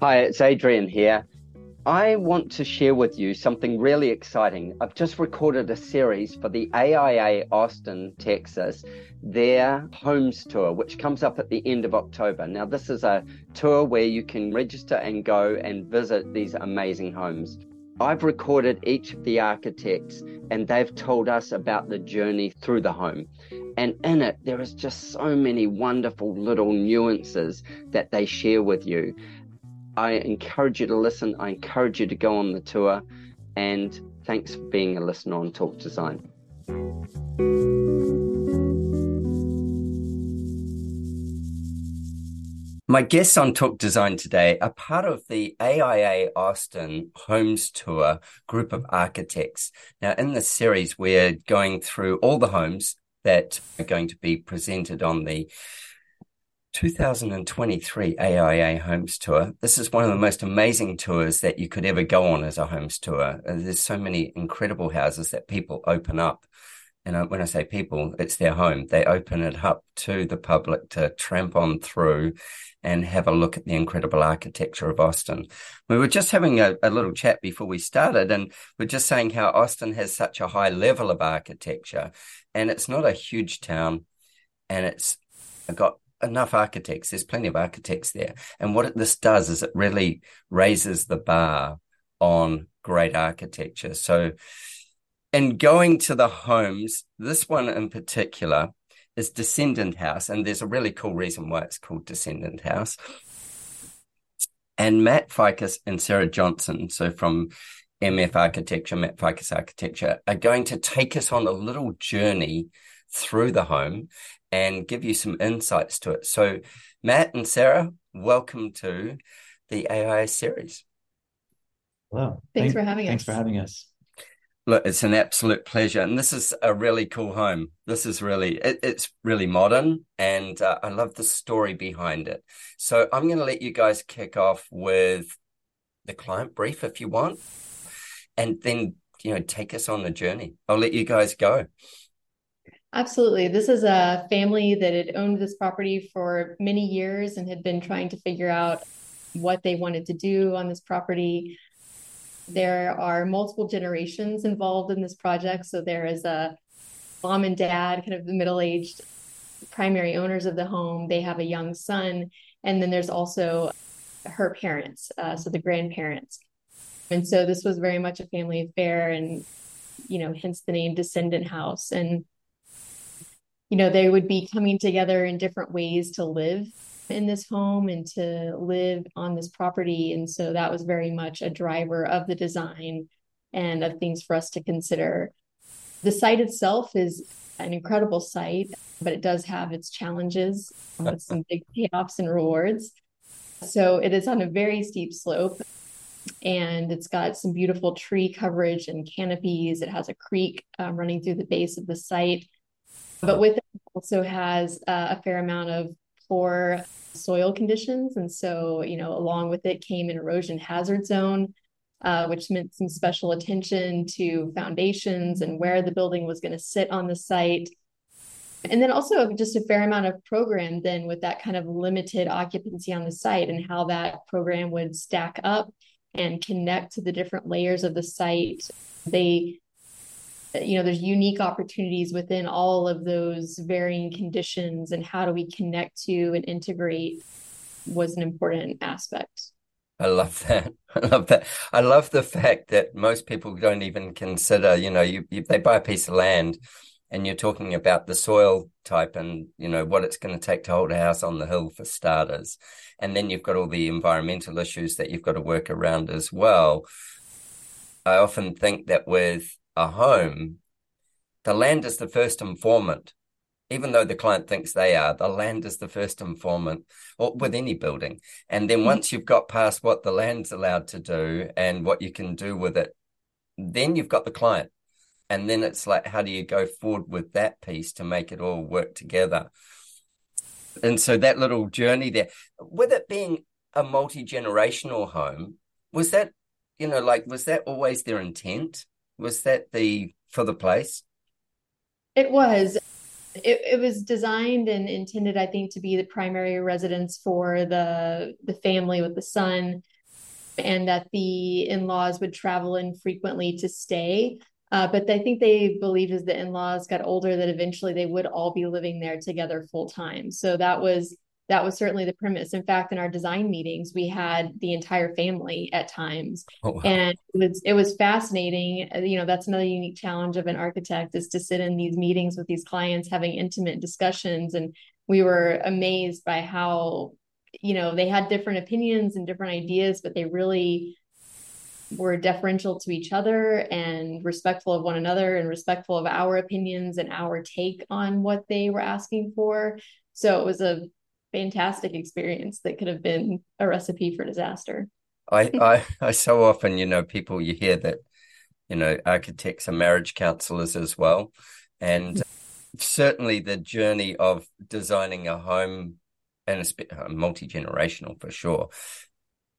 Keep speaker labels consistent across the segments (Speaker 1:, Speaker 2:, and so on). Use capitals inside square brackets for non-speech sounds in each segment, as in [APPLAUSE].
Speaker 1: Hi, it's Adrian here. I want to share with you something really exciting. I've just recorded a series for the AIA Austin, Texas, their homes tour, which comes up at the end of October. Now, this is a tour where you can register and go and visit these amazing homes. I've recorded each of the architects and they've told us about the journey through the home. And in it, there is just so many wonderful little nuances that they share with you. I encourage you to listen. I encourage you to go on the tour. And thanks for being a listener on Talk Design. My guests on Talk Design today are part of the AIA Austin Homes Tour group of architects. Now, in this series, we're going through all the homes that are going to be presented on the 2023 AIA Homes Tour. This is one of the most amazing tours that you could ever go on as a homes tour. Uh, there's so many incredible houses that people open up. And uh, when I say people, it's their home. They open it up to the public to tramp on through and have a look at the incredible architecture of Austin. We were just having a, a, little chat before we started, and we're just saying how Austin has such a high level of architecture, and it's not a huge town, and it's got enough architects. There's plenty of architects there. And what this does is it really raises the bar on great architecture. So, in going to the homes, this one in particular is Descendant House. And there's a really cool reason why it's called Descendant House. And Matt Fajkus and Sarah Johnson, so from MF Architecture, Matt Fajkus Architecture, are going to take us on a little journey through the home and give you some insights to it. So, Matt and Sarah, welcome to the AIA series.
Speaker 2: Hello.
Speaker 3: Thanks Thank, for having us.
Speaker 2: Thanks for having us.
Speaker 1: Look, it's an absolute pleasure, and this is a really cool home. This is really it, it's really modern, and uh, I love the story behind it. So I'm going to let you guys kick off with the client brief if you want, and then you know take us on the journey. I'll let you guys go.
Speaker 3: Absolutely. This is a family that had owned this property for many years and had been trying to figure out what they wanted to do on this property. There are multiple generations involved in this project. So there is a mom and dad, kind of the middle aged primary owners of the home. They have a young son. And then there's also her parents, uh, so the grandparents. And so this was very much a family affair and, you know, hence the name Descendant House. And you know, they would be coming together in different ways to live in this home and to live on this property. And so that was very much a driver of the design and of things for us to consider. The site itself is an incredible site, but it does have its challenges with some big payoffs and rewards. So it is on a very steep slope and it's got some beautiful tree coverage and canopies. It has a creek um, running through the base of the site but with it also has uh, a fair amount of poor soil conditions. And so, you know, along with it came an erosion hazard zone, uh, which meant some special attention to foundations and where the building was going to sit on the site. And then also just a fair amount of program then with that kind of limited occupancy on the site and how that program would stack up and connect to the different layers of the site. They you know there's unique opportunities within all of those varying conditions and how do we connect to and integrate was an important aspect
Speaker 1: I love that. [LAUGHS] I love that. I love the fact that most people don't even consider, you know, you, you, they buy a piece of land and you're talking about the soil type and, you know, what it's going to take to hold a house on the hill for starters. And then you've got all the environmental issues that you've got to work around as well. I often think that with a home, the land is the first informant. Even though the client thinks they are, the land is the first informant or with any building. And then mm-hmm. once you've got past what the land's allowed to do and what you can do with it, then you've got the client. And then it's like, how do you go forward with that piece to make it all work together? And so that little journey there, with it being a multi generational home, was that, you know, like, was that always their intent? Was that the for the place?
Speaker 3: It was. it, it was designed and intended, I think, to be the primary residence for the the family with the son, and that the in-laws would travel in frequently to stay. Uh, but I think they believed as the in-laws got older that eventually they would all be living there together full time. So that was that was certainly the premise. In fact, in our design meetings, we had the entire family at times, oh, wow. and it was it was fascinating. Uh, you know, that's another unique challenge of an architect is to sit in these meetings with these clients, having intimate discussions, and we were amazed by how you know they had different opinions and different ideas, but they really were deferential to each other and respectful of one another and respectful of our opinions and our take on what they were asking for. So it was a fantastic experience that could have been a recipe for disaster.
Speaker 1: I, [LAUGHS] I, I so often, you know, people you hear that, you know, architects are marriage counselors as well. And [LAUGHS] certainly the journey of designing a home and a multi generational for sure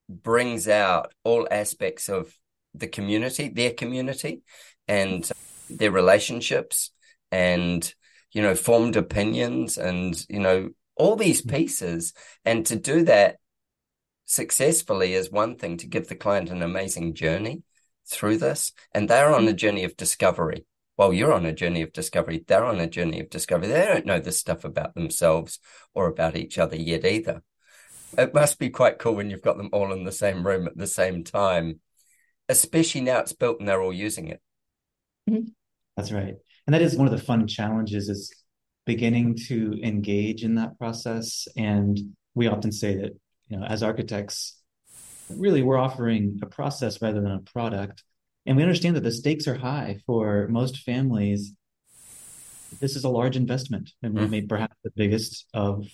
Speaker 1: brings out all aspects of the community, their community, and their relationships, and you know, formed opinions, and you know, all these mm-hmm. pieces. And to do that successfully is one thing to give the client an amazing journey through this. And they're on a mm-hmm. journey of discovery. While you're on a journey of discovery, they're on a journey of discovery. They don't know this stuff about themselves or about each other yet either. It must be quite cool when you've got them all in the same room at the same time, especially now it's built and they're all using it.
Speaker 2: Mm-hmm. That's right. And that is one of the fun challenges is beginning to engage in that process. And we often say that, you know, as architects, really we're offering a process rather than a product. And we understand that the stakes are high for most families. This is a large investment and mm. maybe perhaps the biggest of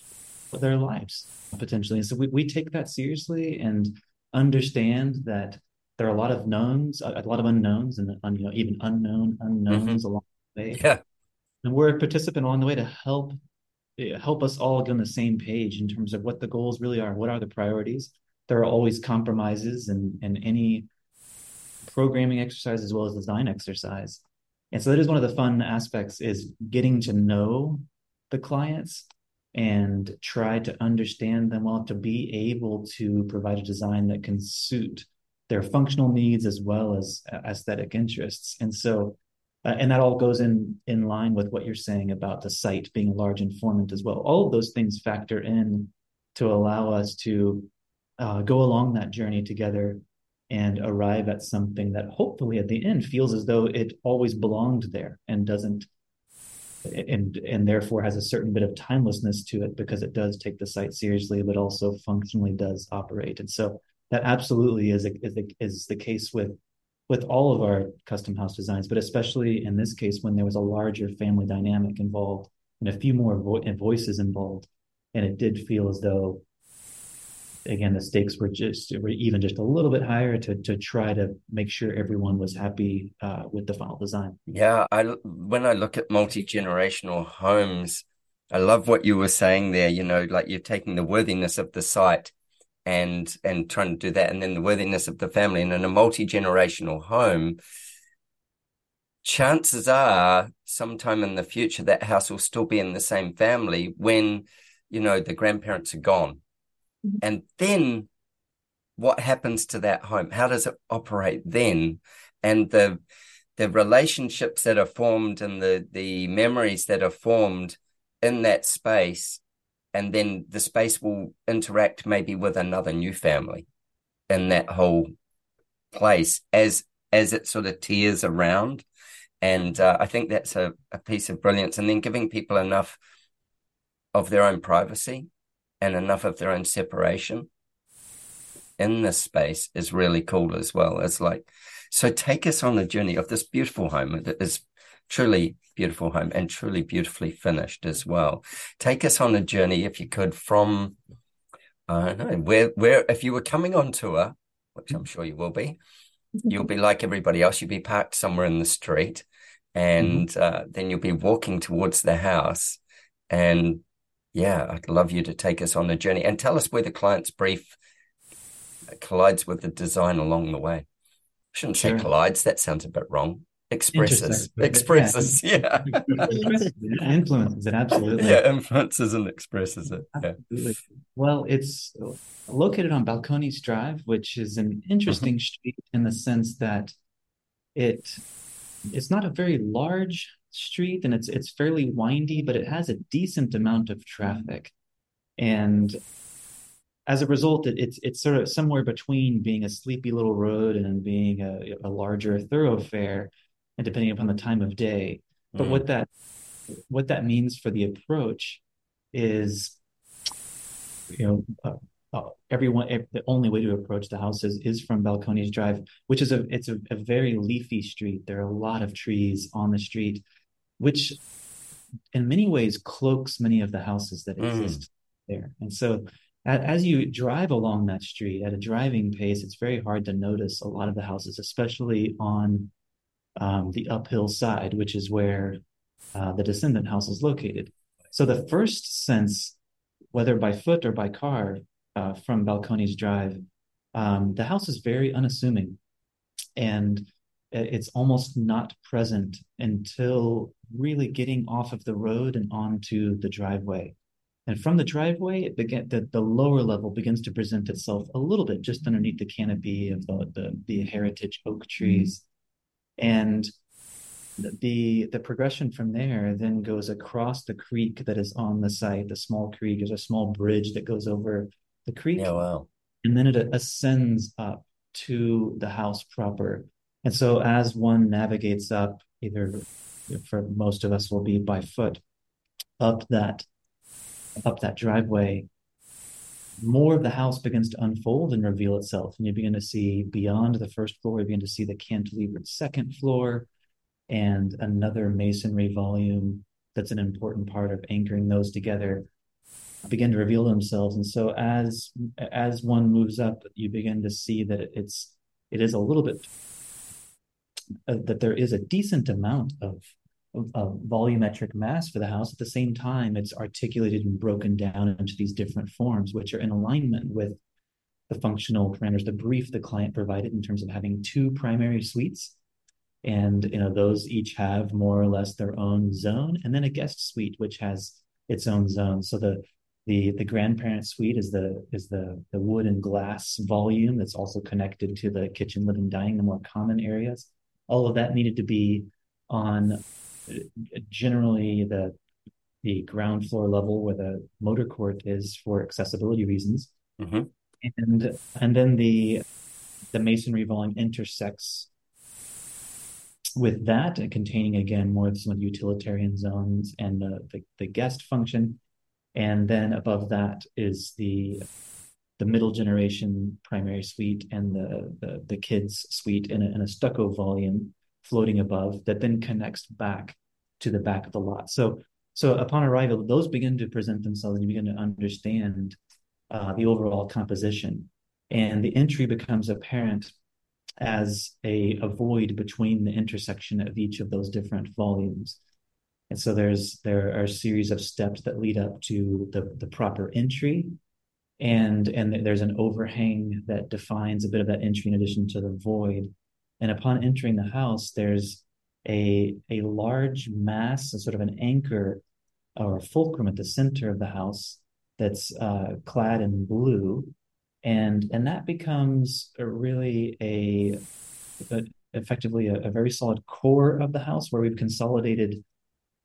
Speaker 2: their lives potentially. And so we, we take that seriously and understand that there are a lot of knowns, a, a lot of unknowns, and you know even unknown unknowns mm-hmm. along the way.
Speaker 1: Yeah,
Speaker 2: and we're a participant along the way to help eh, help us all get on the same page in terms of what the goals really are what are the priorities. There are always compromises and and any programming exercise as well as design exercise. And so that is one of the fun aspects is getting to know the clients and try to understand them well to be able to provide a design that can suit their functional needs as well as aesthetic interests. And so uh, and that all goes in in line with what you're saying about the site being a large informant as well. All of those things factor in to allow us to uh, go along that journey together and arrive at something that hopefully at the end feels as though it always belonged there and doesn't and and therefore has a certain bit of timelessness to it because it does take the site seriously but also functionally does operate and so that absolutely is a, is, a, is the case with with all of our custom house designs, but especially in this case when there was a larger family dynamic involved and a few more vo- voices involved, and it did feel as though, again, the stakes were just were even just a little bit higher to to try to make sure everyone was happy uh, with the final design.
Speaker 1: Yeah, I when I look at multi generational homes, I love what you were saying there. You know, like you're taking the worthiness of the site and and trying to do that. And then the worthiness of the family. And in a multi-generational home chances are sometime in the future that house will still be in the same family when you know the grandparents are gone. Mm-hmm. and then what happens to that home? How does it operate then? And the the relationships that are formed and the the memories that are formed in that space and then the space will interact maybe with another new family in that whole place as as it sort of tears around. And uh, i think that's a, a piece of brilliance. And then giving people enough of their own privacy and enough of their own separation in this space is really cool as well. It's like so take us on the journey of this beautiful home that is truly beautiful home and truly beautifully finished as well. Take us on a journey, if you could, from I don't know where where if you were coming on tour, which I'm sure you will be, you'll be like everybody else. You'll be parked somewhere in the street, and mm-hmm. uh, then you'll be walking towards the house. And yeah, I'd love you to take us on a journey and tell us where the client's brief collides with the design along the way. I shouldn't sure. say collides. That sounds a bit wrong expresses. Expresses yeah, yeah.
Speaker 2: influences it absolutely.
Speaker 1: Yeah influences and expresses it yeah.
Speaker 2: well it's located on balcones drive which is an interesting mm-hmm. street in the sense that it it's not a very large street and it's it's fairly windy but it has a decent amount of traffic. And as a result, it, it's it's sort of somewhere between being a sleepy little road and being a, a larger thoroughfare, and depending upon the time of day. But mm. what that what that means for the approach is, you know, uh, uh, everyone the only way to approach the house is, is from Balcones Drive, which is a it's a, a very leafy street. There are a lot of trees on the street, which in many ways cloaks many of the houses that mm. exist there. And so as you drive along that street at a driving pace, it's very hard to notice a lot of the houses, especially on um, the uphill side, which is where uh, the descendant house is located. So the first sense, whether by foot or by car uh, from Balcones Drive, um, the house is very unassuming, and it's almost not present until really getting off of the road and onto the driveway. And from the driveway, it began the, the lower level begins to present itself a little bit just underneath the canopy of the the, the heritage oak trees. And the the progression from there then goes across the creek that is on the site, the small creek. There's a small bridge that goes over the creek.
Speaker 1: Yeah, wow.
Speaker 2: And then it ascends up to the house proper. And so as one navigates up, either for most of us will be by foot, up that up that driveway, more of the house begins to unfold and reveal itself. And you begin to see beyond the first floor, you begin to see the cantilevered second floor and another masonry volume that's an important part of anchoring those together begin to reveal themselves. And so as as one moves up, you begin to see that it's it is a little bit uh, that there is a decent amount of a volumetric mass for the house. At the same time, it's articulated and broken down into these different forms, which are in alignment with the functional parameters, the brief the client provided in terms of having two primary suites. And you know, those each have more or less their own zone, and then a guest suite, which has its own zone. So the the the grandparent suite is the is the the wood and glass volume that's also connected to the kitchen, living, dining, the more common areas. All of that needed to be on generally the the ground floor level where the motor court is for accessibility reasons, mm-hmm. and and then the the masonry volume intersects with that, and containing again more of some of the utilitarian zones and the, the, the guest function, and then above that is the the middle generation primary suite and the the, the kids suite in a, in a stucco volume floating above that then connects back to the back of the lot. So, so upon arrival, those begin to present themselves and you begin to understand uh, the overall composition. And the entry becomes apparent as a, a void between the intersection of each of those different volumes. And so there's there are a series of steps that lead up to the, the proper entry. And and there's an overhang that defines a bit of that entry in addition to the void. And upon entering the house, there's a, a large mass, a sort of an anchor or fulcrum at the center of the house that's uh, clad in blue. And, and that becomes a really a, a effectively a, a, very solid core of the house where we've consolidated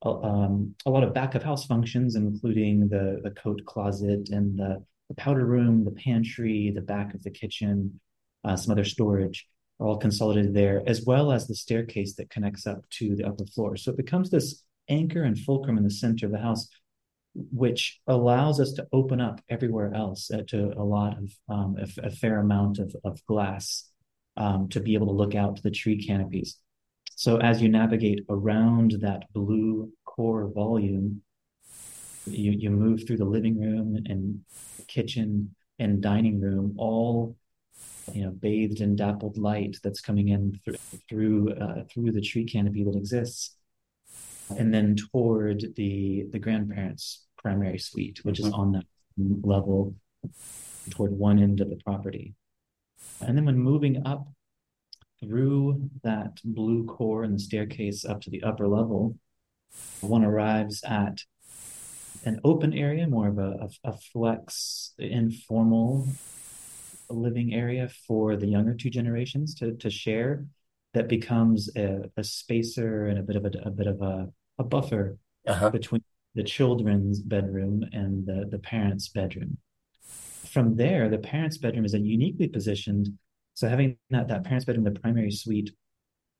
Speaker 2: a, uh, um, a lot of back of house functions, including the, the coat closet and the, the powder room, the pantry, the back of the kitchen, uh, some other storage are all consolidated there, as well as the staircase that connects up to the upper floor. So it becomes this anchor and fulcrum in the center of the house, which allows us to open up everywhere else uh, to a lot of um, a, a, fair amount of, of glass um, to be able to look out to the tree canopies. So as you navigate around that blue core volume, you, you move through the living room and kitchen and dining room, all you know bathed in dappled light that's coming in through through uh, through the tree canopy that exists and then toward the the grandparents primary suite which mm-hmm. is on that level toward one end of the property and then when moving up through that blue core and the staircase up to the upper level, one arrives at an open area, more of a, a, a flex, informal living area for the younger two generations to, to share that becomes a, a spacer and a bit of a, a bit of a, a buffer uh-huh. between the children's bedroom and the, the parents' bedroom. From there, the parents' bedroom is a uniquely positioned. So having that, that parents' bedroom, the primary suite,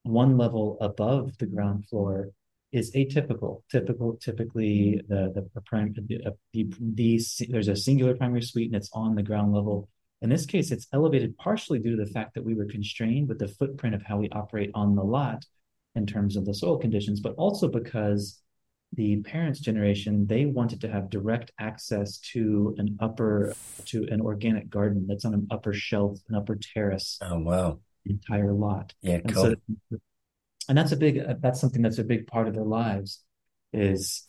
Speaker 2: one level above the ground floor is atypical. Typical, typically the the, the, the, the, the there's a singular primary suite and it's on the ground level. In this case, it's elevated partially due to the fact that we were constrained with the footprint of how we operate on the lot in terms of the soil conditions, but also because the parents' generation they wanted to have direct access to an upper to an organic garden that's on an upper shelf, an upper terrace.
Speaker 1: Oh wow!
Speaker 2: Entire lot.
Speaker 1: Yeah, cool. And so
Speaker 2: and that's a big that's something that's a big part of their lives is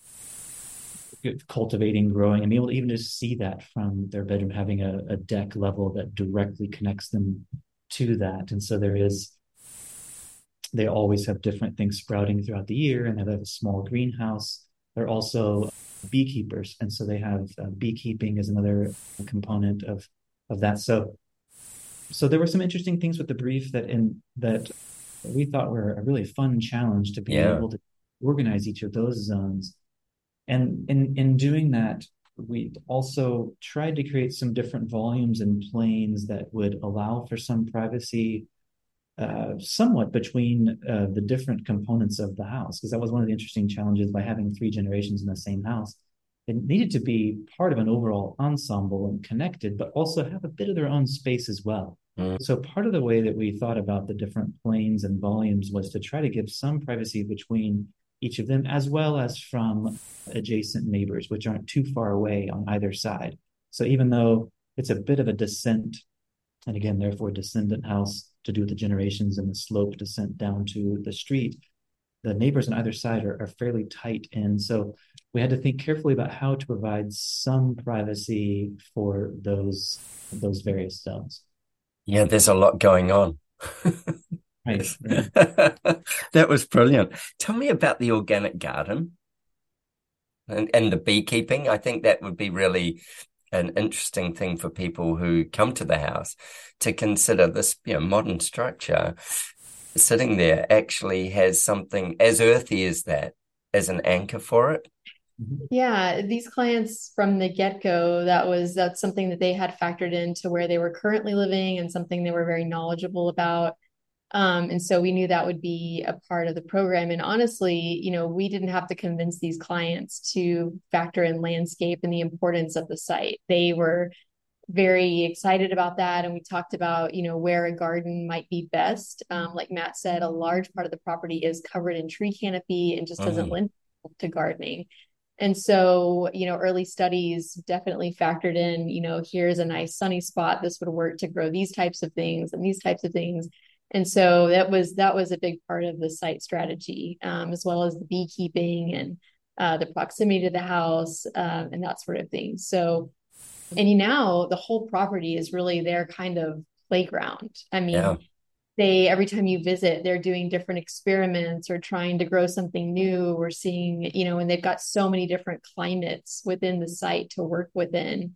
Speaker 2: cultivating growing and be able to even just see that from their bedroom having a, a deck level that directly connects them to that and so there is they always have different things sprouting throughout the year and they have a small greenhouse they're also beekeepers and so they have uh, beekeeping as another component of of that so so there were some interesting things with the brief that in that we thought were a really fun challenge to be yeah. able to organize each of those zones. And in in doing that, we also tried to create some different volumes and planes that would allow for some privacy uh, somewhat between uh, the different components of the house. Because that was one of the interesting challenges by having three generations in the same house. It needed to be part of an overall ensemble and connected but also have a bit of their own space as well. Mm. So part of the way that we thought about the different planes and volumes was to try to give some privacy between each of them, as well as from adjacent neighbors, which aren't too far away on either side. So even though it's a bit of a descent, and again, therefore, descendant house to do with the generations and the slope descent down to the street, the neighbors on either side are, are fairly tight. And so we had to think carefully about how to provide some privacy for those those various zones.
Speaker 1: Yeah, there's a lot going on. [LAUGHS]
Speaker 2: right. [LAUGHS]
Speaker 1: that was brilliant. Tell me about the organic garden and, and the beekeeping. I think that would be really an interesting thing for people who come to the house to consider this you know modern structure sitting there actually has something as earthy as that as an anchor for it
Speaker 3: Mm-hmm. Yeah, these clients from the get-go, that was that's something that they had factored into where they were currently living and something they were very knowledgeable about. Um, and so we knew that would be a part of the program. And honestly, you know, we didn't have to convince these clients to factor in landscape and the importance of the site. They were very excited about that. And we talked about, you know, where a garden might be best. Um, like Matt said, a large part of the property is covered in tree canopy and just doesn't mm-hmm. lend to gardening. And so, you know, early studies definitely factored in, you know, here's a nice sunny spot. This would work to grow these types of things and these types of things. And so that was that was a big part of the site strategy, um, as well as the beekeeping and uh, the proximity to the house um, and that sort of thing. So, and now the whole property is really their kind of playground. I mean, yeah they every time you visit they're doing different experiments or trying to grow something new or seeing you know and they've got so many different climates within the site to work within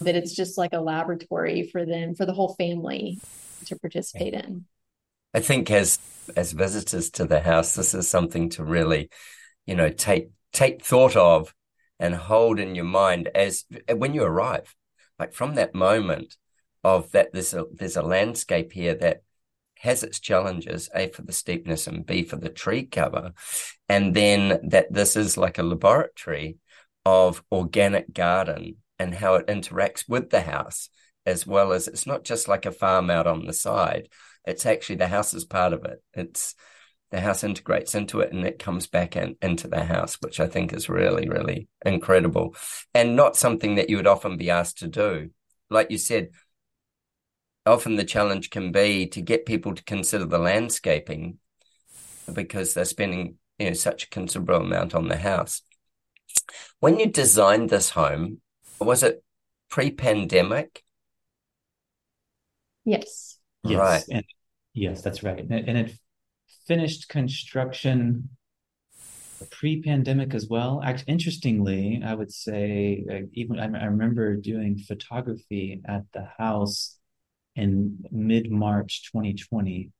Speaker 3: that it's just like a laboratory for them for the whole family to participate in
Speaker 1: i think as as visitors to the house this is something to really you know take take thought of and hold in your mind as when you arrive like from that moment of that there's a there's a landscape here that has its challenges, A for the steepness and B for the tree cover. And then that this is like a laboratory of organic garden and how it interacts with the house, as well as it's not just like a farm out on the side. It's actually the house is part of it. It's the house integrates into it and it comes back in, into the house, which I think is really, really incredible and not something that you would often be asked to do. Like you said, often the challenge can be to get people to consider the landscaping because they're spending you know such a considerable amount on the house. When you designed this home, was it pre-pandemic?
Speaker 3: Yes.
Speaker 2: Yes. Right. And Yes, that's right. And it, and it finished construction pre-pandemic as well. Actually, interestingly, I would say uh, even I, I remember doing photography at the house in mid-March 2020,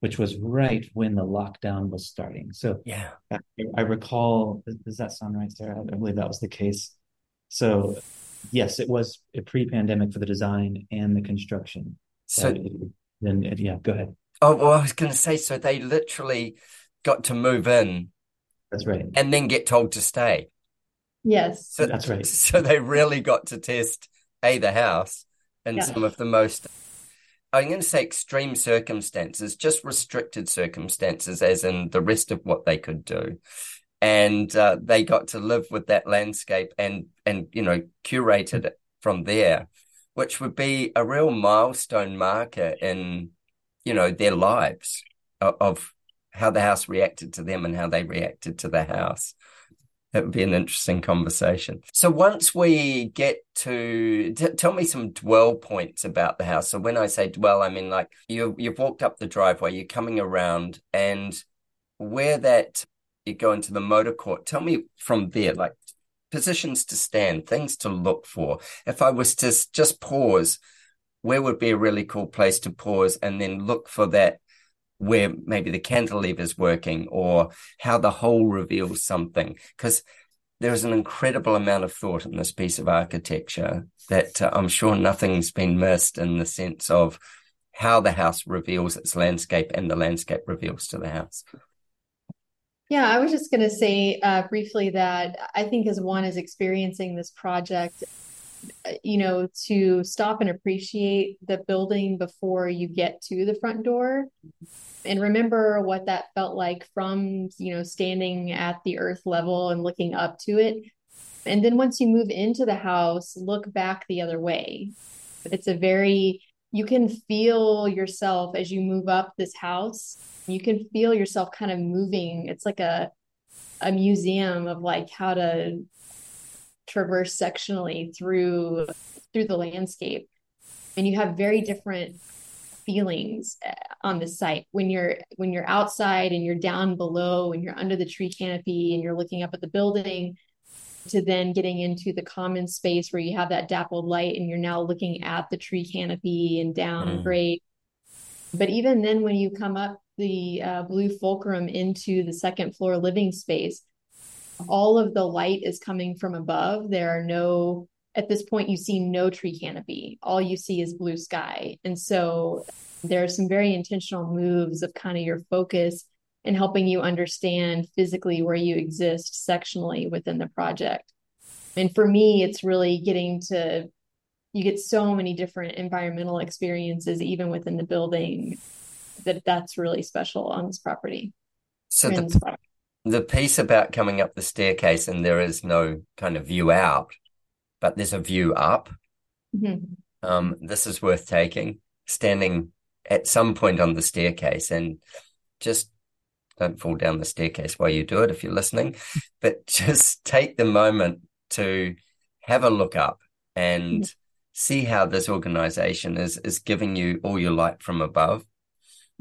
Speaker 2: which was right when the lockdown was starting. So
Speaker 1: yeah,
Speaker 2: I, I recall. Does that sound right, Sarah? I believe that was the case. So yes, it was a pre-pandemic for the design and the construction.
Speaker 1: So
Speaker 2: then, yeah, go ahead.
Speaker 1: Oh well, I was going to say. So they literally got to move in
Speaker 2: that's right.
Speaker 1: And then get told to stay.
Speaker 3: Yes.
Speaker 2: So, that's right.
Speaker 1: So they really got to test A, the house in yeah. some of the most, I'm going to say extreme circumstances, just restricted circumstances, as in the rest of what they could do. And uh, they got to live with that landscape and, and, you know, curated it from there, which would be a real milestone marker in, you know, their lives of, how the house reacted to them and how they reacted to the house. That would be an interesting conversation. So once we get to t- tell me some dwell points about the house. So when I say dwell, I mean like you you've walked up the driveway, you're coming around, and where that you go into the motor court. Tell me from there, like positions to stand, things to look for. If I was to just pause, where would be a really cool place to pause and then look for that where maybe the cantilever is working or how the whole reveals something because there is an incredible amount of thought in this piece of architecture that uh, I'm sure nothing's been missed in the sense of how the house reveals its landscape and the landscape reveals to the house.
Speaker 3: Yeah, I was just going to say uh, briefly that I think as one is experiencing this project, uh, you know, to stop and appreciate the building before you get to the front door and remember what that felt like from, you know, standing at the earth level and looking up to it. And then once you move into the house, look back the other way. It's a very, you can feel yourself as you move up this house. You can feel yourself kind of moving. It's like a, a museum of like how to traverse sectionally through through the landscape and you have very different feelings uh, on the site when you're when you're outside and you're down below and you're under the tree canopy and you're looking up at the building to then getting into the common space where you have that dappled light and you're now looking at the tree canopy and down mm. but even then when you come up the uh, blue fulcrum into the second floor living space all of the light is coming from above. There are no at this point you see no tree canopy. All you see is blue sky. And so there are some very intentional moves of kind of your focus and helping you understand physically where you exist sectionally within the project and for me it's really getting to you get so many different environmental experiences even within the building that that's really special on this property
Speaker 1: so the, the piece about coming up the staircase and there is no kind of view out but there's a view up. Mm-hmm. Um, this is worth taking. Standing at some point on the staircase and just don't fall down the staircase while you do it if you're listening, [LAUGHS] but just take the moment to have a look up and mm-hmm. see how this organization is is giving you all your light from above.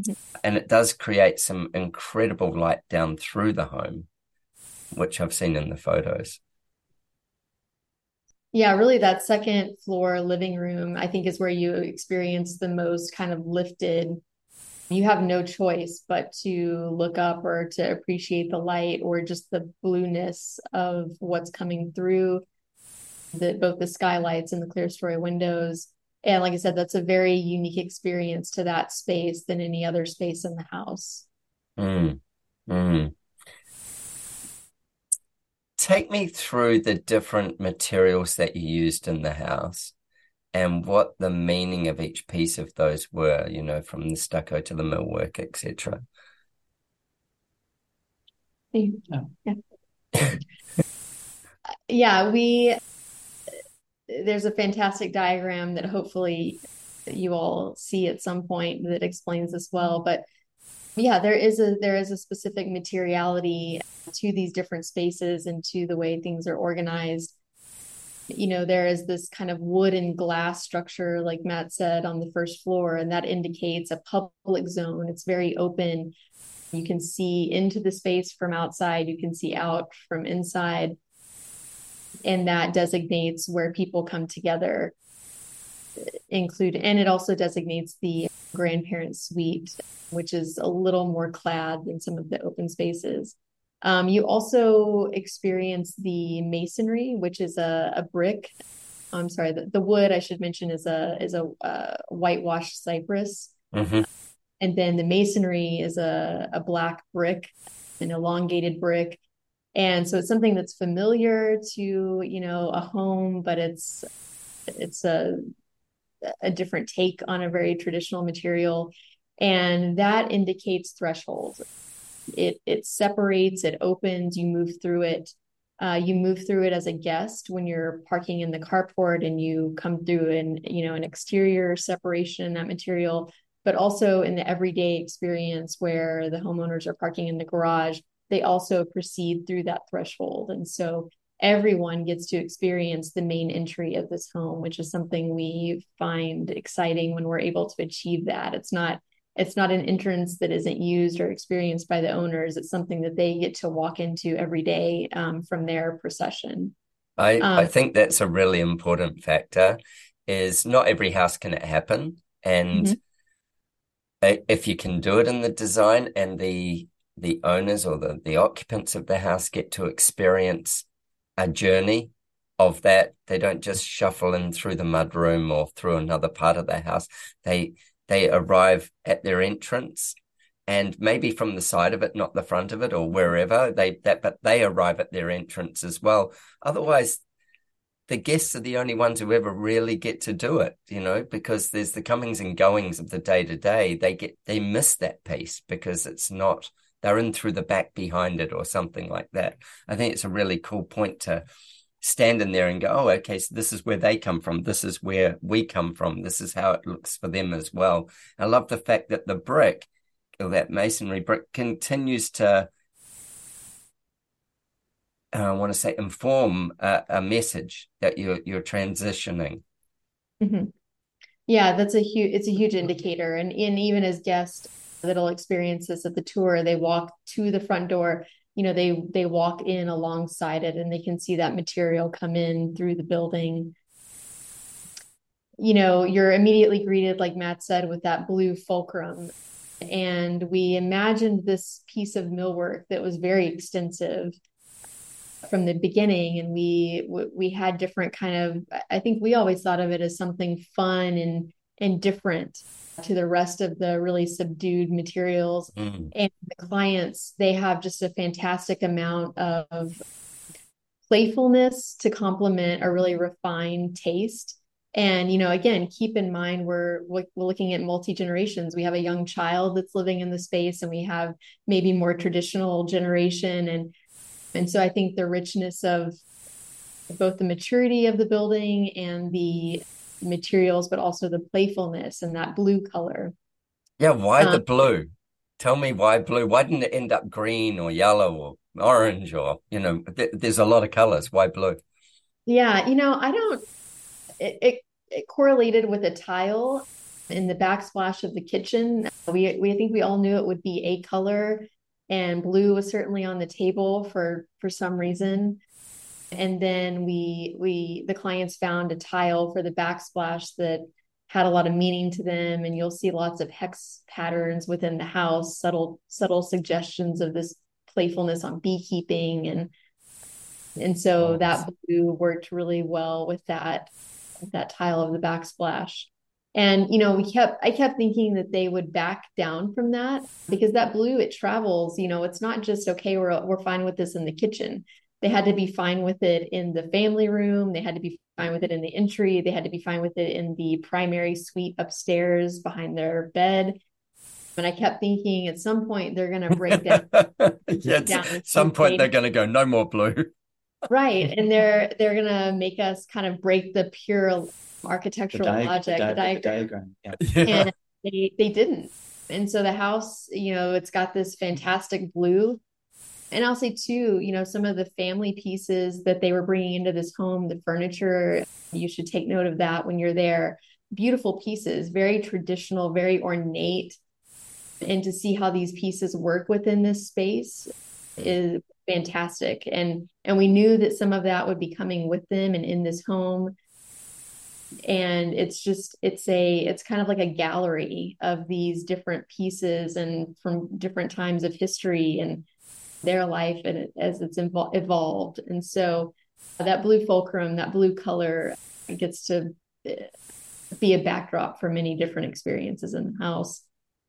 Speaker 1: Mm-hmm. And it does create some incredible light down through the home, which I've seen in the photos.
Speaker 3: Yeah, really, that second floor living room, I think, is where you experience the most kind of lifted. You have no choice but to look up or to appreciate the light or just the blueness of what's coming through the both the skylights and the clerestory windows. And like I said, that's a very unique experience to that space than any other space in the house.
Speaker 1: Mm. Mm take me through the different materials that you used in the house and what the meaning of each piece of those were, you know, from the stucco to the millwork, etc.
Speaker 3: Yeah. [LAUGHS] Uh, yeah, we there's a fantastic diagram that hopefully you all see at some point that explains this well, but yeah there is a there is a specific materiality to these different spaces and to the way things are organized you know, there is this kind of wood and glass structure, like Matt said, on the first floor, and that indicates a public zone. It's very open. You can see into the space from outside, you can see out from inside. And that designates where people come together, include, and it also designates the grandparent suite, which is a little more clad than some of the open spaces. Um, you also experience the masonry, which is a, a brick. I'm sorry, the, the, wood I should mention is a is a, a whitewashed cypress, mm-hmm. and then the masonry is a, a black brick, an elongated brick, and so it's something that's familiar to you know a home, but it's it's a a different take on a very traditional material, and that indicates threshold it it separates, it opens, you move through it. Uh, you move through it as a guest when you're parking in the carport and you come through an you know an exterior separation in that material but also in the everyday experience where the homeowners are parking in the garage they also proceed through that threshold and so everyone gets to experience the main entry of this home which is something we find exciting when we're able to achieve that it's not it's not an entrance that isn't used or experienced by the owners. It's something that they get to walk into every day um, from their procession.
Speaker 1: I, um, I think that's a really important factor is not every house can it happen. And mm-hmm. if you can do it in the design and the the owners or the, the occupants of the house get to experience a journey of that, they don't just shuffle in through the mudroom or through another part of the house. They they arrive at their entrance and maybe from the side of it, not the front of it or wherever they that, but they arrive at their entrance as well. Otherwise, the guests are the only ones who ever really get to do it, you know, because there's the comings and goings of the day to day. They get they miss that piece because it's not they're in through the back behind it or something like that. I think it's a really cool point to standing there and go, oh, okay, so this is where they come from. This is where we come from. This is how it looks for them as well. I love the fact that the brick, or that masonry brick, continues to, uh, I want to say, inform a, a message that you're you're transitioning.
Speaker 3: Mm-hmm. Yeah, that's a huge. It's a huge indicator, and and even as guests that'll experience this at the tour, they walk to the front door you know they they walk in alongside it and they can see that material come in through the building. You know you're immediately greeted like matt said with that blue fulcrum. And we imagined this piece of millwork that was very extensive from the beginning. And we we had different kind of i think we always thought of it as something fun and and different to the rest of the really subdued materials. Mm. And the clients, they have just a fantastic amount of playfulness to complement a really refined taste. And, you know, again, keep in mind we're, we're looking at multi generations. We have a young child that's living in the space, and we have maybe more traditional generation. And, and so I think the richness of both the maturity of the building and the materials, but also the playfulness and that blue color.
Speaker 1: Yeah, why um, the blue? Tell me why blue? Why didn't it end up green or yellow or orange or, you know, th- there's a lot of colors. Why blue?
Speaker 3: Yeah, you know, I don't, it, it, it correlated with a tile in the backsplash of the kitchen. We, we I think we all knew it would be a color and blue was certainly on the table for for some reason and then we we the clients found a tile for the backsplash that had a lot of meaning to them and you'll see lots of hex patterns within the house subtle subtle suggestions of this playfulness on beekeeping and and so that blue worked really well with that with that tile of the backsplash. And you know we kept i kept thinking that they would back down from that because that blue it travels you know it's not just okay we're we're fine with this in the kitchen they had to be fine with it in the family room. They had to be fine with it in the entry. They had to be fine with it in the primary suite upstairs behind their bed. And I kept thinking at some point they're going to break down. [LAUGHS]
Speaker 1: yeah, down at some point they're going to go no more blue.
Speaker 3: right, [LAUGHS] and they're they're going to make us kind of break the pure architectural the logic, the, di- the diagram. Yeah. [LAUGHS] yeah. And they they didn't. And so the house, you know, it's got this fantastic blue and I'll say too, you know, some of the family pieces that they were bringing into this home, the furniture, you should take note of that when you're there. Beautiful pieces, very traditional, very ornate. And to see how these pieces work within this space is fantastic. And and we knew that some of that would be coming with them and in this home. And it's just it's a it's kind of like a gallery of these different pieces and from different times of history and their life and it, as it's evol- evolved. And so that blue fulcrum, that blue color gets to eh, be a backdrop for many different experiences in the house.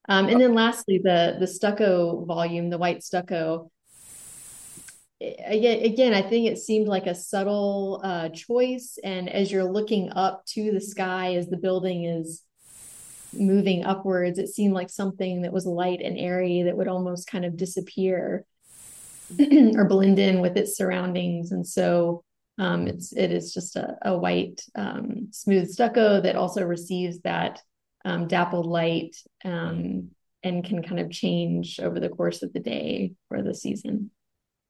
Speaker 3: Um, and then lastly, the the stucco volume, the white stucco. Eh, again, again, I think it seemed like a subtle uh, choice. And as you're looking up to the sky, as the building is moving upwards, it seemed like something that was light and airy that would almost kind of disappear. [CLEARS THROAT] or blend in with its surroundings. And so um, it's it is just a, a white um, smooth stucco that also receives that um, dappled light um, and can kind of change over the course of the day or the season.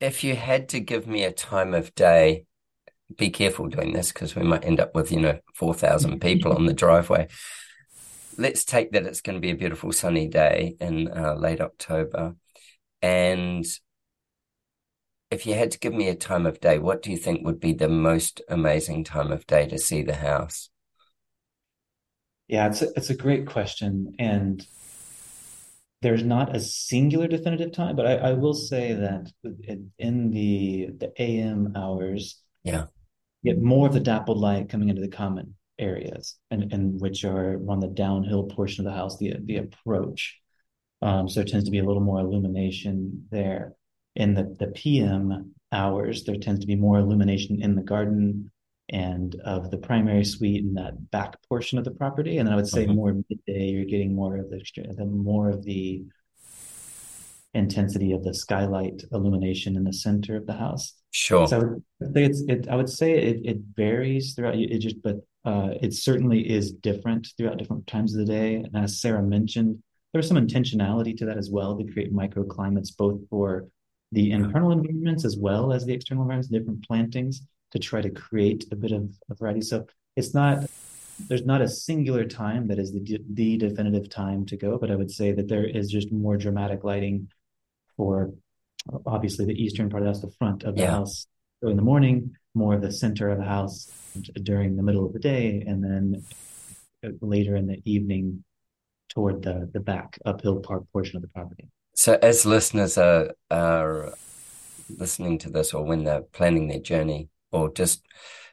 Speaker 1: If you had to give me a time of day, be careful doing this because we might end up with you know four thousand people on the [LAUGHS] driveway. Let's take that it's going to be a beautiful sunny day in uh, late October, and if you had to give me a time of day, what do you think would be the most amazing time of day to see the house?
Speaker 2: Yeah, it's a, it's a great question. And there's not a singular definitive time, but I, I will say that in the the AM hours,
Speaker 1: yeah, you
Speaker 2: get more of the dappled light coming into the common areas, and, and which are on the downhill portion of the house, the the approach. Um, so it tends to be a little more illumination there in the, the PM hours, there tends to be more illumination in the garden and of the primary suite in that back portion of the property. And then I would say uh-huh. more midday, you're getting more of the, the more of the intensity of the skylight illumination in the center of the house.
Speaker 1: Sure.
Speaker 2: So I would say it's it, I would say it, it varies throughout it just but uh, it certainly is different throughout different times of the day. And as Sarah mentioned, there's some intentionality to that as well to create microclimates both for the internal environments as well as the external environments, different plantings to try to create a bit of, of variety. So it's not there's not a singular time that is the the definitive time to go, but I would say that there is just more dramatic lighting for obviously the eastern part of the house, the front of the yeah. house. So in the morning, more of the center of the house during the middle of the day, and then later in the evening toward the the back uphill part portion of the property.
Speaker 1: So, as listeners are are listening to this, or when they're planning their journey, or just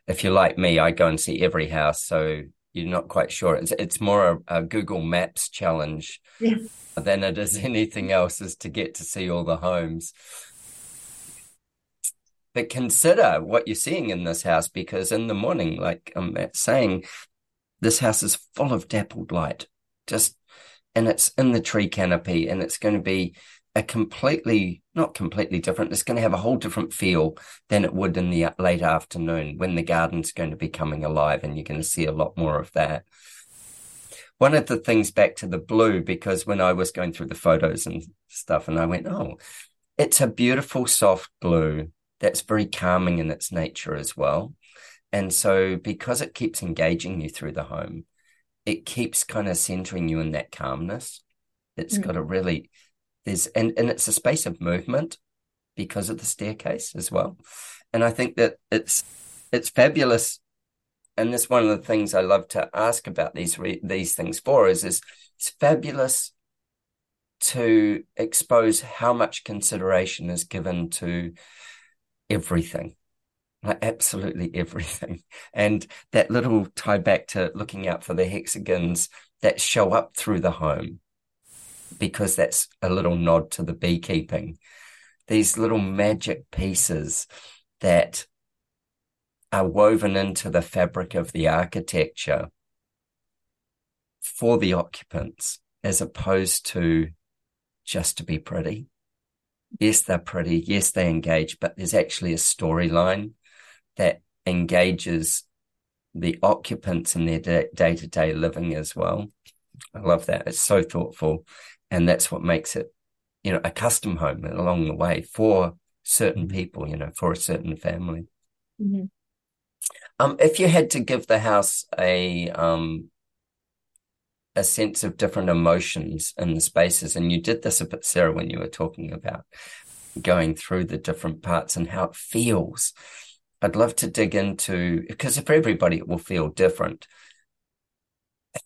Speaker 1: if you're like me, I go and see every house, so you're not quite sure. It's it's more a, a Google Maps challenge
Speaker 3: yeah.
Speaker 1: than it is anything else, is to get to see all the homes. But consider what you're seeing in this house, because in the morning, like I'm saying, this house is full of dappled light, just and it's in the tree canopy and it's going to be a completely not completely different it's going to have a whole different feel than it would in the late afternoon when the garden's going to be coming alive and you're going to see a lot more of that. One of the things back to the blue because when i was going through the photos and stuff and i went oh it's a beautiful soft blue that's very calming in its nature as well. And so because it keeps engaging you through the home it keeps kind of centering you in that calmness. It's mm. got a really there's and, and it's a space of movement because of the staircase as well. And I think that it's it's fabulous. And that's one of the things I love to ask about these re, these things for is is it's fabulous to expose how much consideration is given to everything like absolutely everything. [LAUGHS] And that little tie back to looking out for the hexagons that show up through the home, because that's a little nod to the beekeeping. These little magic pieces that are woven into the fabric of the architecture for the occupants, as opposed to just to be pretty. Yes, they're pretty. Yes, they engage, but there's actually a storyline that engages the occupants in their day to day living as well. I love that. It's so thoughtful. And that's what makes it, you know, a custom home along the way for certain people, you know, for a certain family.
Speaker 3: Mhm.
Speaker 1: Um, if you had to give the house a um a sense of different emotions in the spaces, and you did this a bit, Sarah, when you were talking about going through the different parts and how it feels. I'd love to dig into because for everybody it will feel different.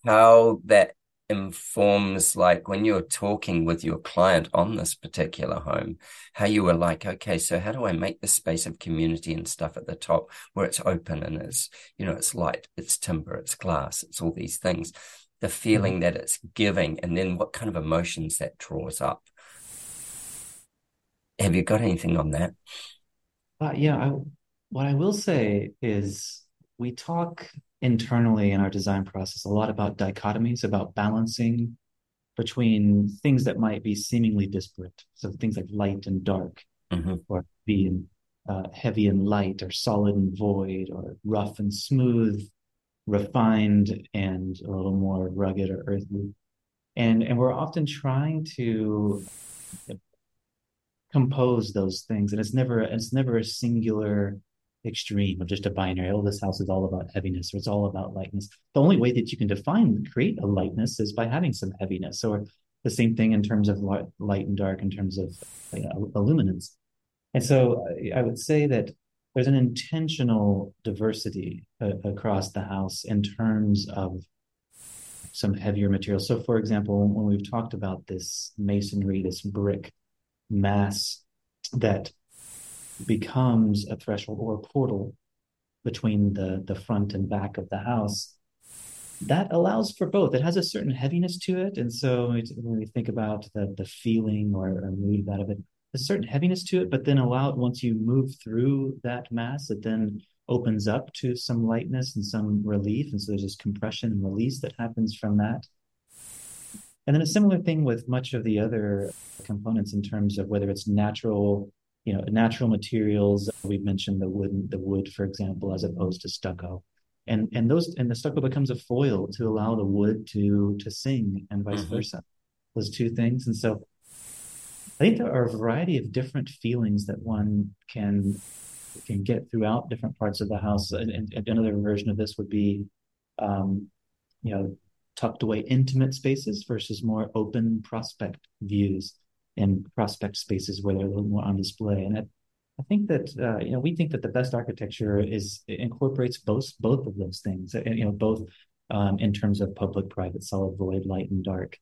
Speaker 1: How that informs like when you're talking with your client on this particular home, how you were like, okay, so how do I make the space of community and stuff at the top where it's open and it's, you know, it's light, it's timber, it's glass, it's all these things. The feeling mm-hmm. that it's giving and then what kind of emotions that draws up. Have you got anything on that?
Speaker 2: Uh, yeah, I, what I will say is we talk internally in our design process a lot about dichotomies, about balancing between things that might be seemingly disparate. So things like light and dark,
Speaker 1: mm-hmm.
Speaker 2: or being uh, heavy and light, or solid and void, or rough and smooth, refined and a little more rugged or earthy. And and we're often trying to compose those things, and it's never it's never a singular extreme of just a binary. Oh, this house is all about heaviness or it's all about lightness. The only way that you can define, create a lightness is by having some heaviness or the same thing in terms of light and dark, in terms of you know, illuminance. And so I would say that there's an intentional diversity uh, across the house in terms of some heavier materials. So, for example, when we've talked about this masonry, this brick mass that becomes a threshold or a portal between the the front and back of the house that allows for both. It has a certain heaviness to it. And so when we think about the the feeling or, or mood out of it a certain heaviness to it but then allow it once you move through that mass it then opens up to some lightness and some relief. And so there's this compression and release that happens from that. And then a similar thing with much of the other components in terms of whether it's natural you know, natural materials. We've mentioned the wood, the wood, for example, as opposed to stucco, and and those and the stucco becomes a foil to allow the wood to to sing, and vice mm-hmm. versa. Those two things, and so I think there are a variety of different feelings that one can can get throughout different parts of the house. And, and another version of this would be, um, you know, tucked away intimate spaces versus more open prospect views in prospect spaces where they're a little more on display. And I, I think that uh, you know we think that the best architecture is incorporates both both of those things. Uh, you know, both um, in terms of public, private, solid, void, light, and dark,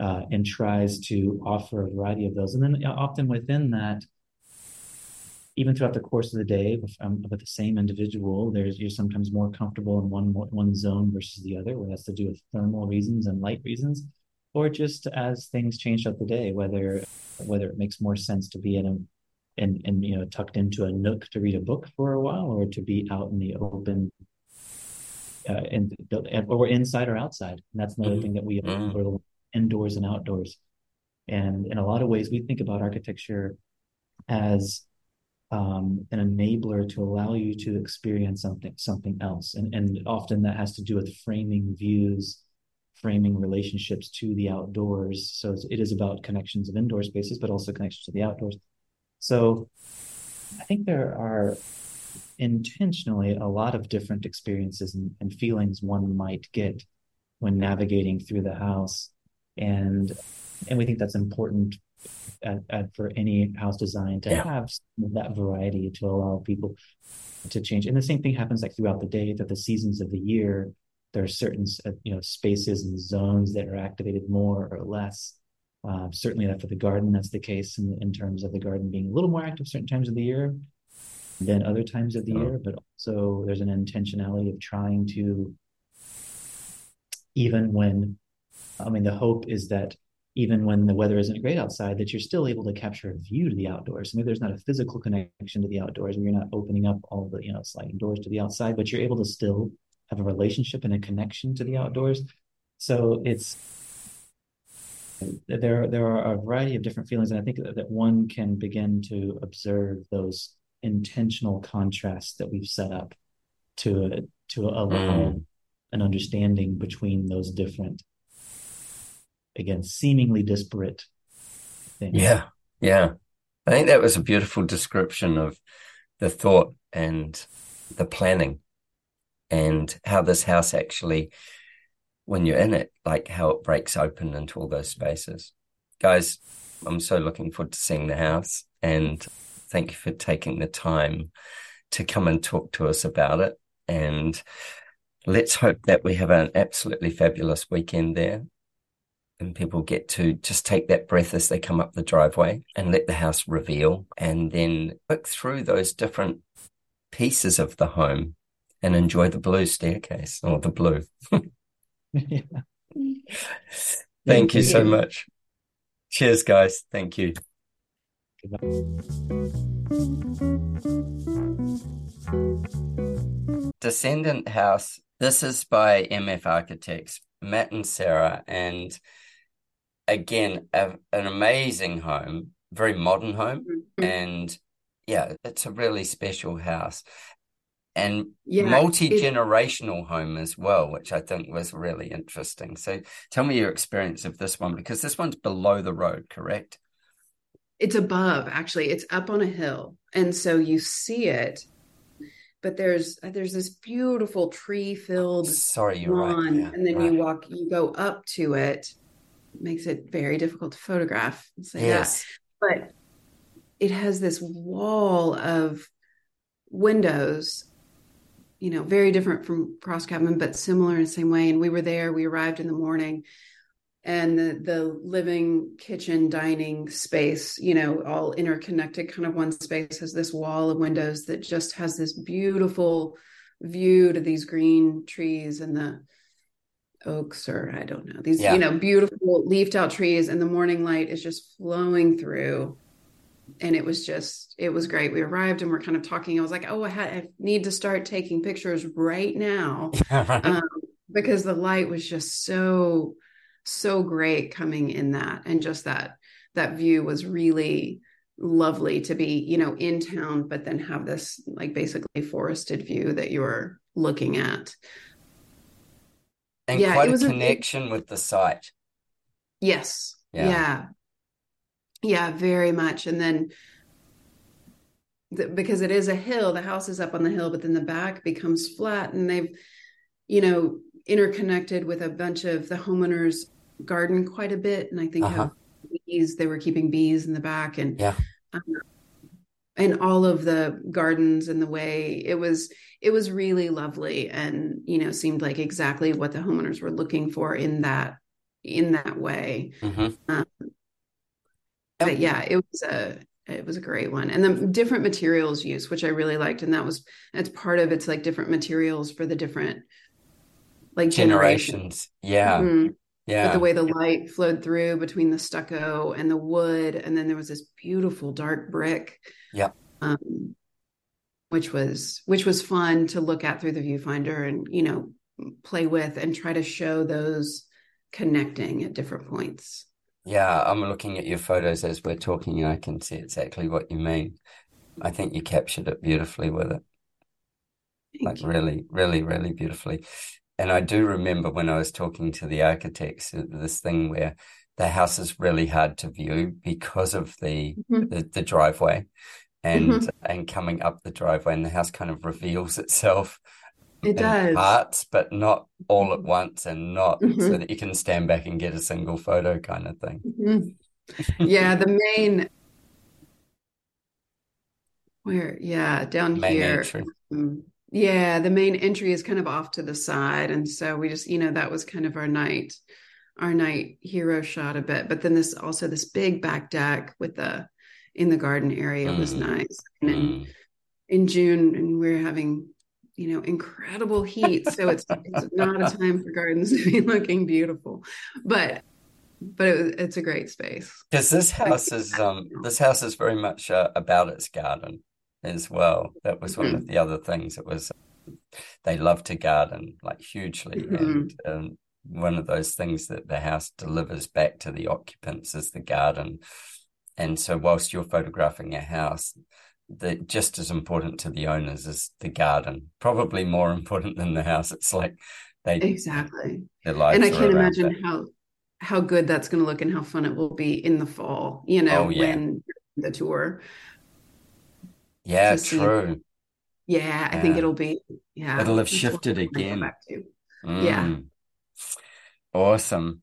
Speaker 2: uh, and tries to offer a variety of those. And then often within that, even throughout the course of the day with, um, with the same individual, there's you're sometimes more comfortable in one one zone versus the other, where that's to do with thermal reasons and light reasons or just as things change throughout the day, whether whether it makes more sense to be in a and and you know tucked into a nook to read a book for a while, or to be out in the open, uh, and or inside or outside. And that's another mm-hmm. thing that we mm-hmm. indoors and outdoors. And in a lot of ways, we think about architecture as um, an enabler to allow you to experience something something else, and and often that has to do with framing views framing relationships to the outdoors. So it is about connections of indoor spaces, but also connections to the outdoors. So I think there are intentionally a lot of different experiences and, and feelings one might get when navigating through the house. And and we think that's important at, at, for any house design to yeah. have that variety to allow people to change. And the same thing happens like throughout the day, that the seasons of the year there are certain uh, you know spaces and zones that are activated more or less. Uh, certainly, that for the garden, that's the case in, in terms of the garden being a little more active certain times of the year than other times of the oh. year. But also, there's an intentionality of trying to, even when, I mean, the hope is that even when the weather isn't great outside, that you're still able to capture a view to the outdoors. Maybe there's not a physical connection to the outdoors, and you're not opening up all the you know sliding doors to the outside, but you're able to still have a relationship and a connection to the outdoors. So it's there there are a variety of different feelings, and I think that, one can begin to observe those intentional contrasts that we've set up to to allow mm. an understanding between those different again seemingly disparate things.
Speaker 1: Yeah, yeah. I think that was a beautiful description of the thought and the planning and how this house actually, when you're in it, like how it breaks open into all those spaces. Guys, I'm so looking forward to seeing the house and thank you for taking the time to come and talk to us about it. And let's hope that we have an absolutely fabulous weekend there and people get to just take that breath as they come up the driveway and let the house reveal and then look through those different pieces of the home and enjoy the blue staircase or the blue. [LAUGHS] yeah. Thank, you so much. Cheers, guys. Thank you. Descendant House. This is by MF Architects, Matt and Sarah, and again, a, an amazing home, very modern home, mm-hmm. and yeah, it's a really special house and yeah, multi-generational home as well which i think was really interesting so tell me your experience of this one because this one's below the road correct
Speaker 4: it's above actually it's up on a hill and so you see it but there's uh, there's this beautiful tree filled oh,
Speaker 1: sorry you're lawn, right
Speaker 4: yeah, and then right. you walk you go up to it. it makes it very difficult to photograph so yes. yeah but it has this wall of windows you know, very different from Cross Cabin, but similar in the same way. And we were there, we arrived in the morning and the, the living kitchen dining space, you know, all interconnected kind of one space has this wall of windows that just has this beautiful view to these green trees and the oaks or I don't know, these, yeah. you know, beautiful leafed out trees and the morning light is just flowing through and it was just it was great. We arrived and we're kind of talking. I was like oh i, had, I need to start taking pictures right now. [LAUGHS] Right. Um, because the light was just so so great coming in that. And just that that view was really lovely to be you know in town but then have this like basically forested view that you're looking at.
Speaker 1: And yeah, quite a connection a, with the site.
Speaker 4: Yes. Yeah. yeah yeah very much and then the, because it is a hill the house is up on the hill but then the back becomes flat and they've you know interconnected with a bunch of the homeowners garden quite a bit and i think uh-huh. bees they were keeping bees in the back and
Speaker 1: yeah um,
Speaker 4: and all of the gardens and the way it was it was really lovely and you know seemed like exactly what the homeowners were looking for in that in that way mm-hmm. um, but yeah, it was a it was a great one. And the different materials used which i really liked and that was that's part of it's like different materials for the different like generations, generations.
Speaker 1: yeah. Mm-hmm. yeah
Speaker 4: but the way the light flowed through between the stucco and the wood and then there was this beautiful dark brick.
Speaker 1: Yeah um,
Speaker 4: which was which was fun to look at through the viewfinder and you know play with and try to show those connecting at different points
Speaker 1: yeah, I'm looking at your photos as we're talking, and I can see exactly what you mean. I think you captured it beautifully with it. Thank like you. really, really, really beautifully. And I do remember when I was talking to the architects, uh, this thing where the house is really hard to view because of the mm-hmm. the, the, driveway and mm-hmm. and coming up the driveway and the house kind of reveals itself
Speaker 4: it does
Speaker 1: parts, but not all at once, and not mm-hmm. so that you can stand back and get a single photo kind of thing.
Speaker 4: Mm-hmm. Yeah, the [LAUGHS] main where yeah down main here. Um, yeah, the main entry is kind of off to the side, and so we just you know that was kind of our night our night hero shot a bit but then this also this big back deck with the in the garden area mm. was nice and in, mm. in june and we we're having you know incredible heat so it's, it's not a time for gardens [LAUGHS] to be looking beautiful. But but it, it's a great space.
Speaker 1: Because this house is um this house is very much uh, about its garden as well. That was one mm-hmm. of the other things it was they love to garden like hugely. Mm-hmm. and um, one of those things that the house delivers back to the occupants is the garden. And so whilst you're photographing a house that just as important to the owners as the garden, probably more [LAUGHS] important than the house. It's like they
Speaker 4: exactly their lives. And I can't imagine it. how how good that's going to look and how fun it will be in the fall. You know, oh, yeah. when the tour.
Speaker 1: Yeah,
Speaker 4: to see-
Speaker 1: true.
Speaker 4: Yeah, I think it'll be yeah.
Speaker 1: It'll have shifted again.
Speaker 4: to. Yeah.
Speaker 1: Mm. Awesome.